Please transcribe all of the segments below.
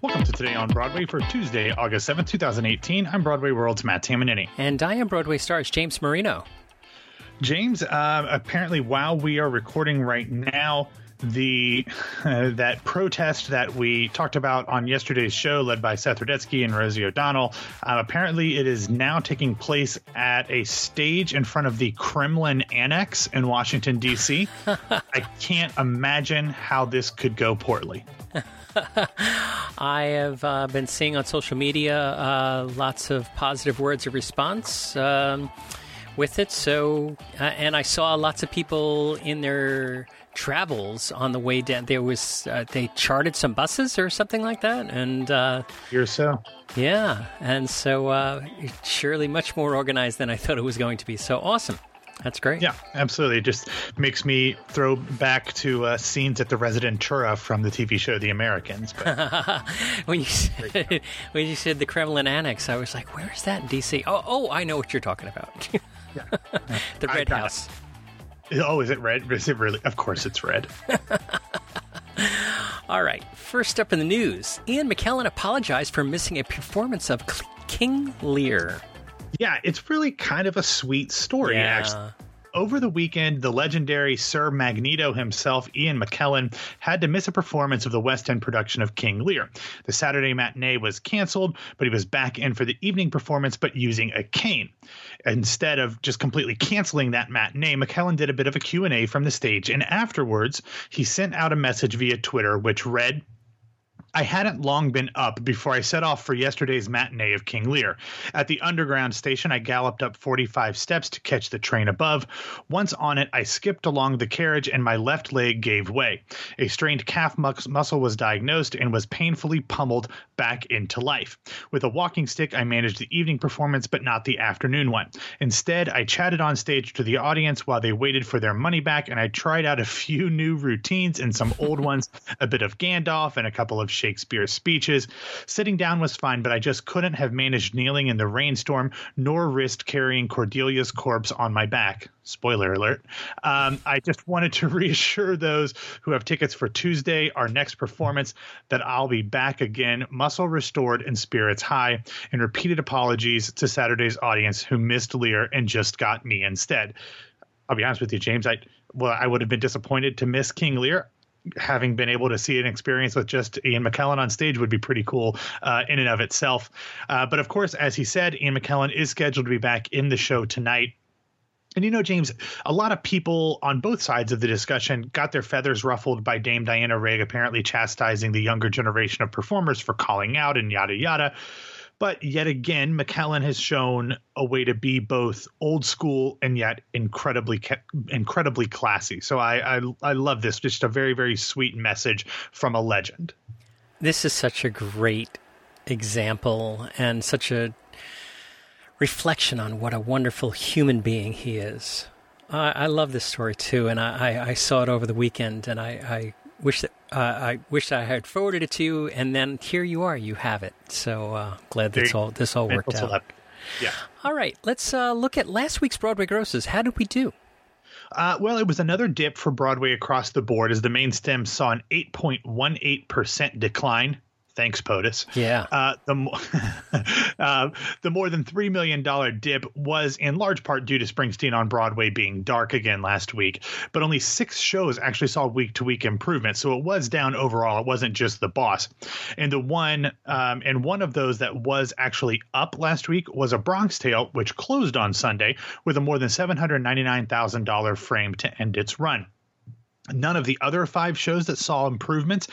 Welcome to Today on Broadway for Tuesday, August 7th, 2018. I'm Broadway World's Matt Tamanini. And I am Broadway stars James Marino. James, uh, apparently, while we are recording right now, the uh, that protest that we talked about on yesterday's show, led by Seth Rudetsky and Rosie O'Donnell, uh, apparently it is now taking place at a stage in front of the Kremlin Annex in Washington D.C. I can't imagine how this could go poorly. I have uh, been seeing on social media uh, lots of positive words of response. Um, with it. So, uh, and I saw lots of people in their travels on the way down. There was uh, they charted some buses or something like that, and uh, here so yeah, and so uh, surely much more organized than I thought it was going to be. So awesome. That's great. Yeah, absolutely. It just makes me throw back to uh, scenes at the Rezidentura from the TV show The Americans. when you said, when you said the Kremlin Annex, I was like, "Where is that in DC?" Oh, oh, I know what you're talking about. yeah. the Red House. It. Oh, is it red? Is it really? Of course, it's red. All right. First up in the news, Ian McKellen apologized for missing a performance of King Lear. Yeah, it's really kind of a sweet story, yeah. actually. Over the weekend, the legendary Sir Magneto himself, Ian McKellen, had to miss a performance of the West End production of King Lear. The Saturday matinee was canceled, but he was back in for the evening performance, but using a cane. Instead of just completely canceling that matinee, McKellen did a bit of a Q&A from the stage, and afterwards, he sent out a message via Twitter which read, I hadn't long been up before I set off for yesterday's matinee of King Lear. At the underground station, I galloped up 45 steps to catch the train above. Once on it, I skipped along the carriage and my left leg gave way. A strained calf muscle was diagnosed and was painfully pummeled back into life. With a walking stick, I managed the evening performance, but not the afternoon one. Instead, I chatted on stage to the audience while they waited for their money back, and I tried out a few new routines and some old ones, a bit of Gandalf and a couple of Shakespeare's speeches. Sitting down was fine, but I just couldn't have managed kneeling in the rainstorm nor risked carrying Cordelia's corpse on my back. Spoiler alert. Um, I just wanted to reassure those who have tickets for Tuesday, our next performance, that I'll be back again, muscle restored and spirits high, and repeated apologies to Saturday's audience who missed Lear and just got me instead. I'll be honest with you, James. I well, I would have been disappointed to miss King Lear having been able to see an experience with just Ian McKellen on stage would be pretty cool uh, in and of itself. Uh, but of course, as he said, Ian McKellen is scheduled to be back in the show tonight. And you know, James, a lot of people on both sides of the discussion got their feathers ruffled by Dame Diana Rigg apparently chastising the younger generation of performers for calling out and yada yada. But yet again, McKellen has shown a way to be both old school and yet incredibly incredibly classy. So I, I I love this. Just a very very sweet message from a legend. This is such a great example and such a reflection on what a wonderful human being he is. I, I love this story too, and I, I, saw it over the weekend, and I, I wish that uh, I wish I had forwarded it to you, and then here you are, you have it. So uh, glad this all this all worked out. Yeah. All right, let's uh, look at last week's Broadway grosses. How did we do? Uh, well, it was another dip for Broadway across the board as the main stem saw an 8.18% decline Thanks, POTUS. Yeah. Uh, the, uh, the more than $3 million dip was in large part due to Springsteen on Broadway being dark again last week, but only six shows actually saw week to week improvement. So it was down overall. It wasn't just the boss. And the one, um, and one of those that was actually up last week was A Bronx Tale, which closed on Sunday with a more than $799,000 frame to end its run. None of the other five shows that saw improvements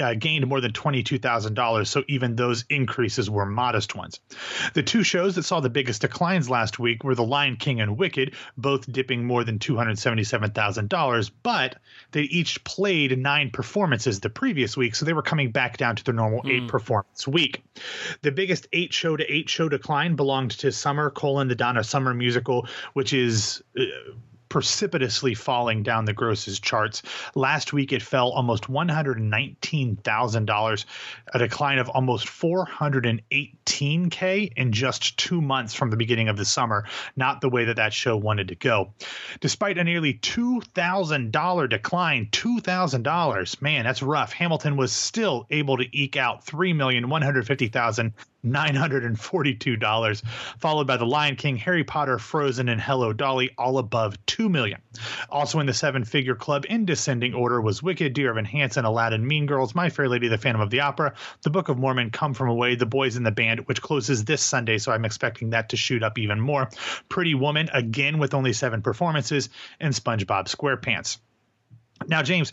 uh, gained more than $22,000, so even those increases were modest ones. The two shows that saw the biggest declines last week were The Lion King and Wicked, both dipping more than $277,000, but they each played nine performances the previous week, so they were coming back down to their normal mm. eight hmm. performance week. The biggest eight show to eight show decline belonged to Summer colon the Donna Summer musical, which is. Uh, precipitously falling down the grosses charts. Last week, it fell almost $119,000, a decline of almost 418K in just two months from the beginning of the summer. Not the way that that show wanted to go. Despite a nearly $2,000 decline, $2,000, man, that's rough. Hamilton was still able to eke out $3,150,000 $942, followed by The Lion King, Harry Potter, Frozen, and Hello Dolly, all above 2 million. Also in the seven figure club in descending order was Wicked, Dear Evan Hansen, Aladdin, Mean Girls, My Fair Lady, The Phantom of the Opera, The Book of Mormon, Come From Away, The Boys in the Band, which closes this Sunday, so I'm expecting that to shoot up even more. Pretty Woman, again with only seven performances, and SpongeBob SquarePants. Now, James,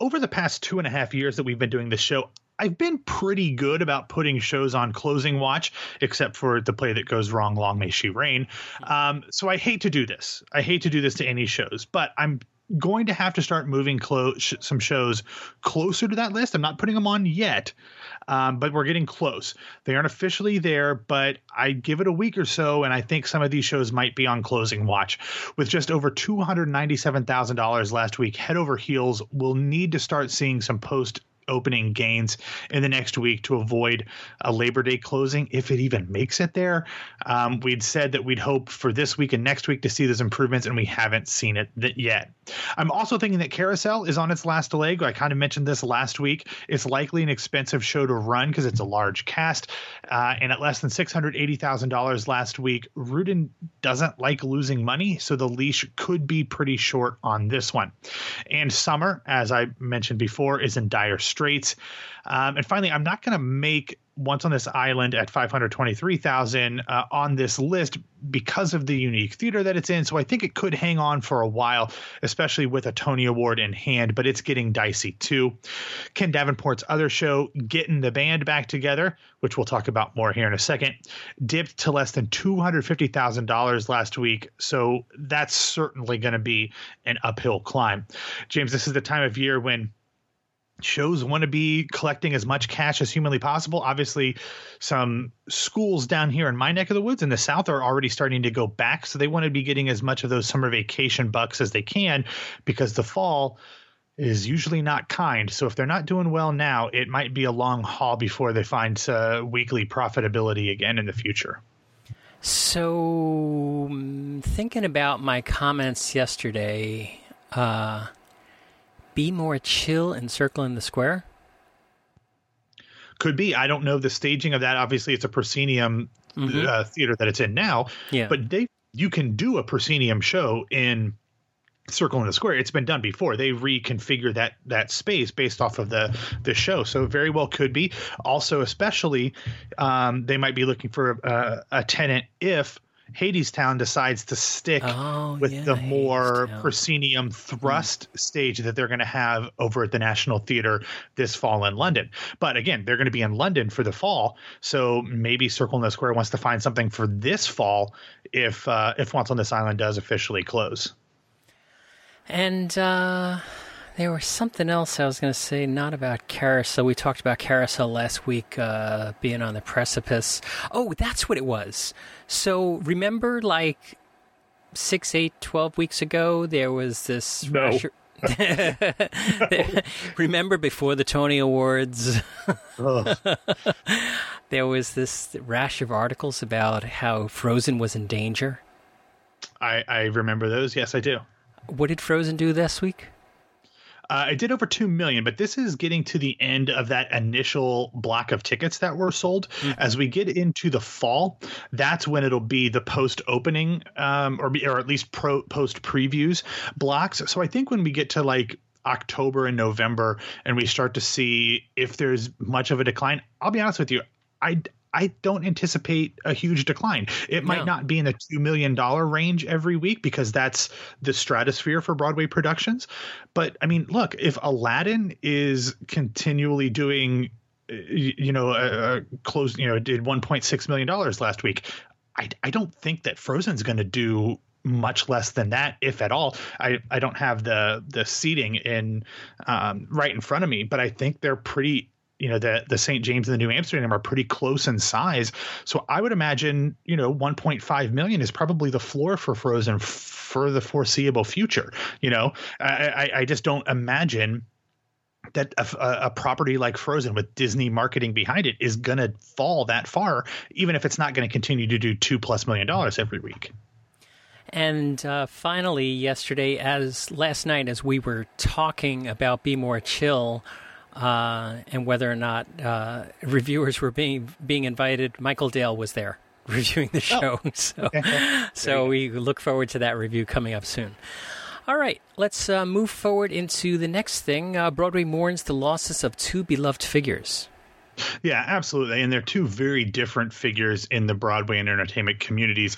over the past two and a half years that we've been doing this show, I've been pretty good about putting shows on closing watch, except for the play that goes wrong, Long May She Reign. Um, so I hate to do this. I hate to do this to any shows, but I'm going to have to start moving clo- sh- some shows closer to that list. I'm not putting them on yet, um, but we're getting close. They aren't officially there, but I give it a week or so, and I think some of these shows might be on closing watch. With just over $297,000 last week, head over heels, we'll need to start seeing some post opening gains in the next week to avoid a Labor Day closing if it even makes it there. Um, we'd said that we'd hope for this week and next week to see those improvements, and we haven't seen it yet. I'm also thinking that Carousel is on its last leg. I kind of mentioned this last week. It's likely an expensive show to run because it's a large cast, uh, and at less than $680,000 last week, Rudin doesn't like losing money, so the leash could be pretty short on this one. And Summer, as I mentioned before, is in dire straits. Um, and finally, I'm not going to make once on this island at 523,000 uh, on this list because of the unique theater that it's in. So I think it could hang on for a while, especially with a Tony Award in hand, but it's getting dicey too. Ken Davenport's other show, Getting the Band Back Together, which we'll talk about more here in a second, dipped to less than $250,000 last week. So that's certainly going to be an uphill climb. James, this is the time of year when shows want to be collecting as much cash as humanly possible. Obviously, some schools down here in my neck of the woods in the South are already starting to go back. So they want to be getting as much of those summer vacation bucks as they can because the fall is usually not kind. So if they're not doing well now, it might be a long haul before they find uh, weekly profitability again in the future. So, thinking about my comments yesterday, uh, be more chill and circle in the square? Could be. I don't know the staging of that. Obviously, it's a proscenium mm-hmm. uh, theater that it's in now. Yeah. But they you can do a proscenium show in circle in the square it's been done before they reconfigure that that space based off of the the show so very well could be also especially um, they might be looking for a, a tenant if Hadestown decides to stick oh, with yeah, the more Hadestown. proscenium thrust mm. stage that they're going to have over at the National Theater this fall in London. But again, they're going to be in London for the fall, so maybe Circle in the Square wants to find something for this fall if uh, if Once on This Island does officially close. And uh, there was something else I was going to say, not about Carousel. We talked about Carousel last week uh, being on the precipice. Oh, that's what it was. So remember, like six, eight, twelve weeks ago, there was this. No. Rusher- remember before the Tony Awards, there was this rash of articles about how Frozen was in danger. I, I remember those. Yes, I do. What did Frozen do this week? Uh, it did over two million, but this is getting to the end of that initial block of tickets that were sold. Mm-hmm. As we get into the fall, that's when it'll be the post opening, um, or or at least pro, post previews blocks. So I think when we get to like October and November, and we start to see if there's much of a decline, I'll be honest with you, I I don't anticipate a huge decline. It might no. not be in the $2 million range every week because that's the stratosphere for Broadway productions. But I mean, look, if Aladdin is continually doing, you know, a, a close, you know, did $1.6 million last week, I, I don't think that Frozen's going to do much less than that, if at all. I, I don't have the the seating in um, right in front of me, but I think they're pretty you know the the St. James and the New Amsterdam are pretty close in size. So I would imagine you know 1.5 million is probably the floor for Frozen for the foreseeable future. You know, I, I, I just don't imagine that a, a, property like Frozen with Disney marketing behind it is going to fall that far, even if it's not going to continue to do two plus million dollars every week. And uh, finally, yesterday, as last night, as we were talking about Be More Chill uh, and whether or not uh, reviewers were being being invited, Michael Dale was there reviewing the oh. show. Oh. So, so we look forward to that review coming up soon. All right, let's uh, move forward into the next thing. Uh, Broadway mourns the losses of two beloved figures. Yeah, absolutely. And they're two very different figures in the Broadway and entertainment communities.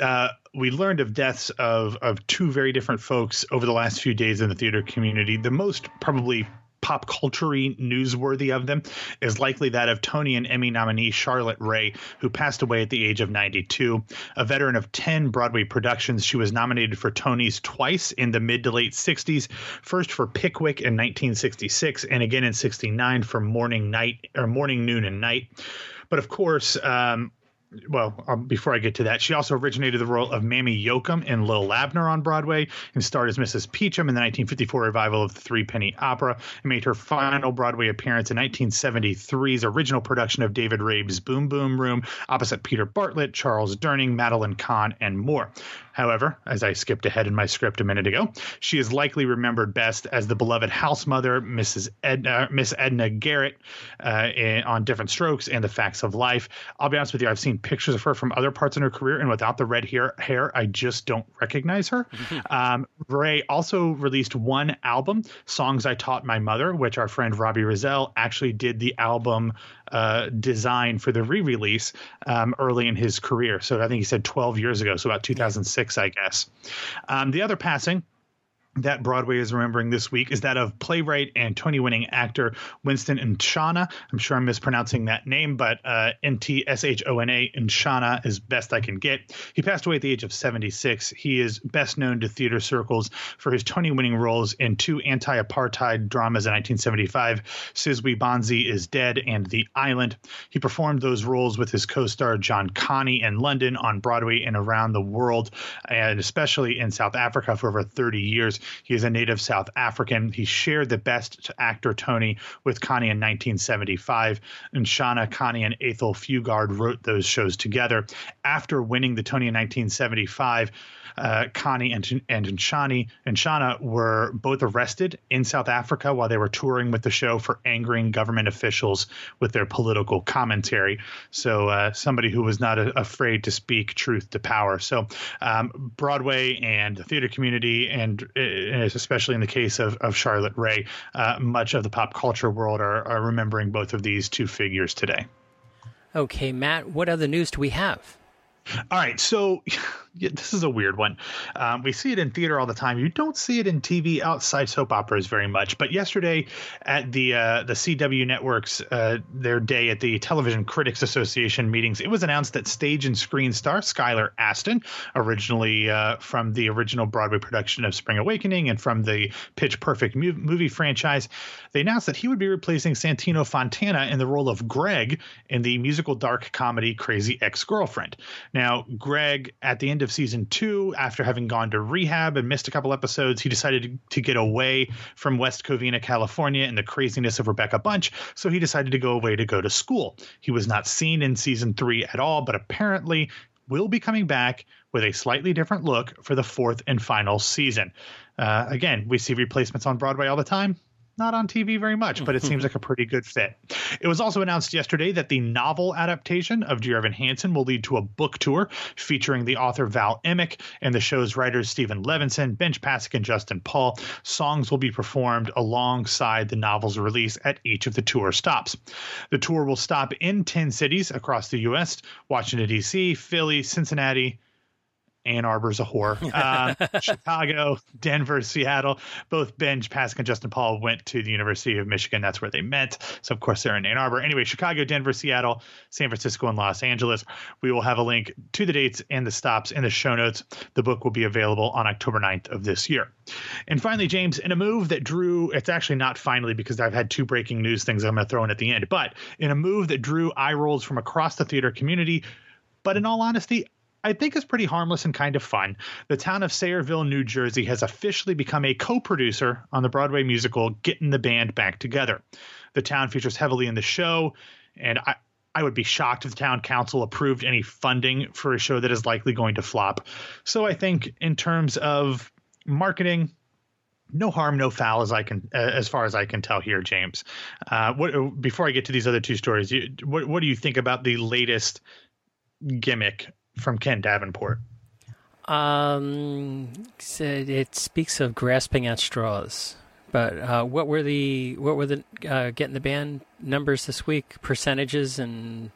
Uh, we learned of deaths of of two very different folks over the last few days in the theater community. The most probably pop culture newsworthy of them is likely that of Tony and Emmy nominee Charlotte Rae, who passed away at the age of 92. A veteran of 10 Broadway productions, she was nominated for Tonys twice in the mid to late 60s, first for Pickwick in 1966 and again in 69 for Morning Night or Morning Noon and Night. But of course, um, well, um, before I get to that, she also originated the role of Mammy Yoakum in Lil Abner on Broadway and starred as Mrs. Peachum in the 1954 revival of the Three Penny Opera and made her final Broadway appearance in 1973's original production of David Rabe's Boom Boom Room opposite Peter Bartlett, Charles Durning, Madeline Kahn, and more. However, as I skipped ahead in my script a minute ago, she is likely remembered best as the beloved house mother, Mrs. Edna, Miss Edna Garrett, uh, in, on Diff'rent Strokes and The Facts of Life. I'll be honest with you, I've seen pictures of her from other parts in her career, and without the red hair, hair I just don't recognize her. um, Rae also released one album, Songs I Taught My Mother, which our friend Robbie Rozelle actually did the album uh, design for the re-release um, early in his career. So I think he said 12 years ago, so about 2006, I guess. Um, the other passing that Broadway is remembering this week is that of playwright and Tony winning actor Winston Ntshona. I'm sure I'm mispronouncing that name, but uh, N T S H O N A Ntshona is best I can get. He passed away at the age of 76. He is best known to theater circles for his Tony winning roles in two anti apartheid dramas in 1975 Sizwe Banzi is Dead and The Island. He performed those roles with his co star John Kani in London, on Broadway, and around the world, and especially in South Africa for over 30 years. He is a native South African. He shared the Best Actor Tony with Kani in 1975. And Shauna, Kani and Athol Fugard wrote those shows together. After winning the Tony in 1975, uh, Kani and and Nshani and Shana were both arrested in South Africa while they were touring with the show for angering government officials with their political commentary. So uh, somebody who was not a, afraid to speak truth to power. So um, Broadway and the theater community, and uh, especially in the case of, of Charlotte Rae, uh, much of the pop culture world are, are remembering both of these two figures today. Okay, Matt, what other news do we have? All right, so yeah, this is a weird one. Um, we see it in theater all the time. You don't see it in TV outside soap operas very much. But yesterday at the uh, the CW networks uh, their day at the Television Critics Association meetings, it was announced that stage and screen star Skylar Astin, originally uh, from the original Broadway production of Spring Awakening and from the Pitch Perfect movie franchise, they announced that he would be replacing Santino Fontana in the role of Greg in the musical dark comedy Crazy Ex Girlfriend. Now, Greg at the end of season two, after having gone to rehab and missed a couple episodes, he decided to, to get away from West Covina, California, and the craziness of Rebecca Bunch. So he decided to go away to go to school. He was not seen in season three at all, but apparently will be coming back with a slightly different look for the fourth and final season. Uh, again, we see replacements on Broadway all the time not on TV very much, but it seems like a pretty good fit. It was also announced yesterday that the novel adaptation of Dear Evan Hansen will lead to a book tour featuring the author Val Emmich and the show's writers Steven Levenson, Benj Pasek, and Justin Paul. Songs will be performed alongside the novel's release at each of the tour stops. The tour will stop in 10 cities across the U.S. Washington, D.C., Philly, Cincinnati, Ann Arbor's a whore. Uh, Chicago, Denver, Seattle. Both Ben Pasek and Justin Paul went to the University of Michigan. That's where they met. So, of course, they're in Ann Arbor. Anyway, Chicago, Denver, Seattle, San Francisco, and Los Angeles. We will have a link to the dates and the stops in the show notes. The book will be available on October 9th of this year. And finally, James, in a move that drew, it's actually not finally because I've had two breaking news things I'm going to throw in at the end, but in a move that drew eye rolls from across the theater community, but in all honesty, I think is pretty harmless and kind of fun. The town of Sayreville, New Jersey has officially become a co producer on the Broadway musical Getting the Band Back Together. The town features heavily in the show, and I, I would be shocked if the town council approved any funding for a show that is likely going to flop. So I think, in terms of marketing, no harm, no foul, as I can, as far as I can tell here, James. Uh, what, before I get to these other two stories, you, what, what do you think about the latest gimmick from Ken Davenport? Um, it speaks of grasping at straws. But uh, what were the what were the uh, getting the band numbers this week? Percentages and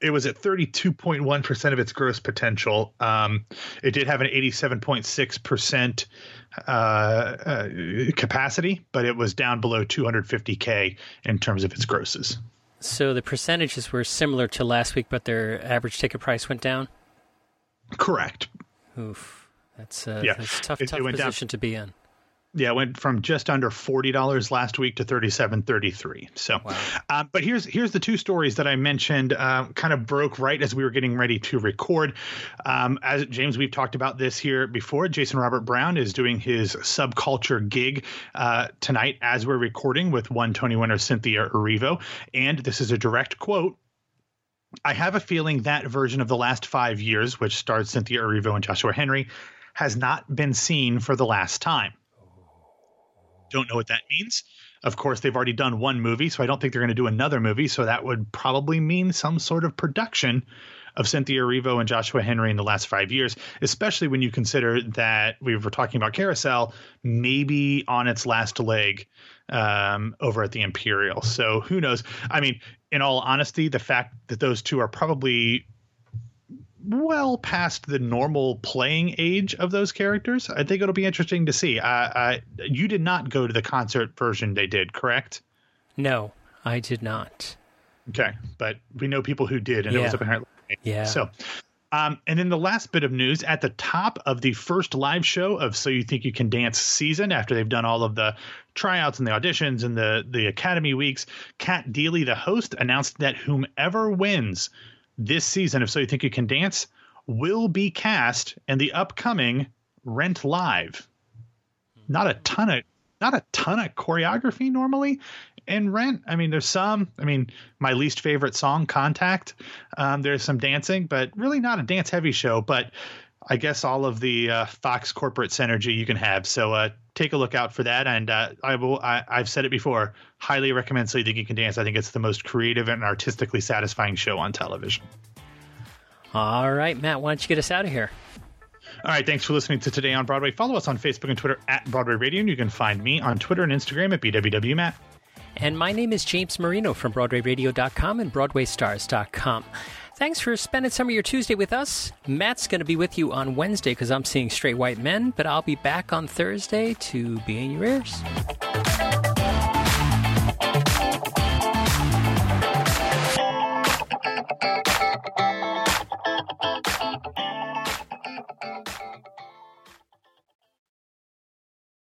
it was at 32.1% of its gross potential. Um, it did have an 87.6% uh, uh, capacity, but it was down below 250K in terms of its grosses. So the percentages were similar to last week, but their average ticket price went down? Correct. Oof. That's, uh, yeah. that's a tough, it, tough it position down. to be in. Yeah, it went from just under forty dollars last week to thirty seven thirty three. So, wow. uh, but here's here's the two stories that I mentioned. Uh, kind of broke right as we were getting ready to record. Um, as James, we've talked about this here before. Jason Robert Brown is doing his subculture gig uh, tonight as we're recording with one Tony winner Cynthia Erivo, and this is a direct quote I have a feeling that version of the last five years, which stars Cynthia Erivo and Joshua Henry, has not been seen for the last time. Don't know what that means. Of course, they've already done one movie, so I don't think they're going to do another movie. So that would probably mean some sort of production of Cynthia Erivo and Joshua Henry in the last five years, especially when you consider that we were talking about Carousel maybe on its last leg um, over at the Imperial. So who knows? I mean, in all honesty, the fact that those two are probably well past the normal playing age of those characters, I think it'll be interesting to see. Uh, you did not go to the concert version they did, correct? No, I did not. Okay, but we know people who did, and yeah. it was apparently yeah. So, um, and then the last bit of news at the top of the first live show of So You Think You Can Dance season, after they've done all of the tryouts and the auditions and the the Academy weeks, Cat Deeley, the host, announced that whomever wins this season of So You Think You Can Dance will be cast in the upcoming Rent Live. Not a ton of not a ton of choreography normally in Rent. I mean, there's some. I mean, my least favorite song, Contact. Um, there's some dancing, but really not a dance heavy show. But I guess all of the uh, Fox corporate synergy you can have. So uh, take a look out for that. And uh, I will. I, have said it before. Highly recommend So You Think You Can Dance. I think it's the most creative and artistically satisfying show on television. All right, Matt. Why don't you get us out of here? All right, thanks for listening to Today on Broadway. Follow us on Facebook and Twitter at Broadway Radio, and you can find me on Twitter and Instagram at BWWMatt. And my name is James Marino from BroadwayRadio.com and BroadwayStars.com. Thanks for spending some of your Tuesday with us. Matt's going to be with you on Wednesday because I'm seeing Straight White Men, but I'll be back on Thursday to be in your ears.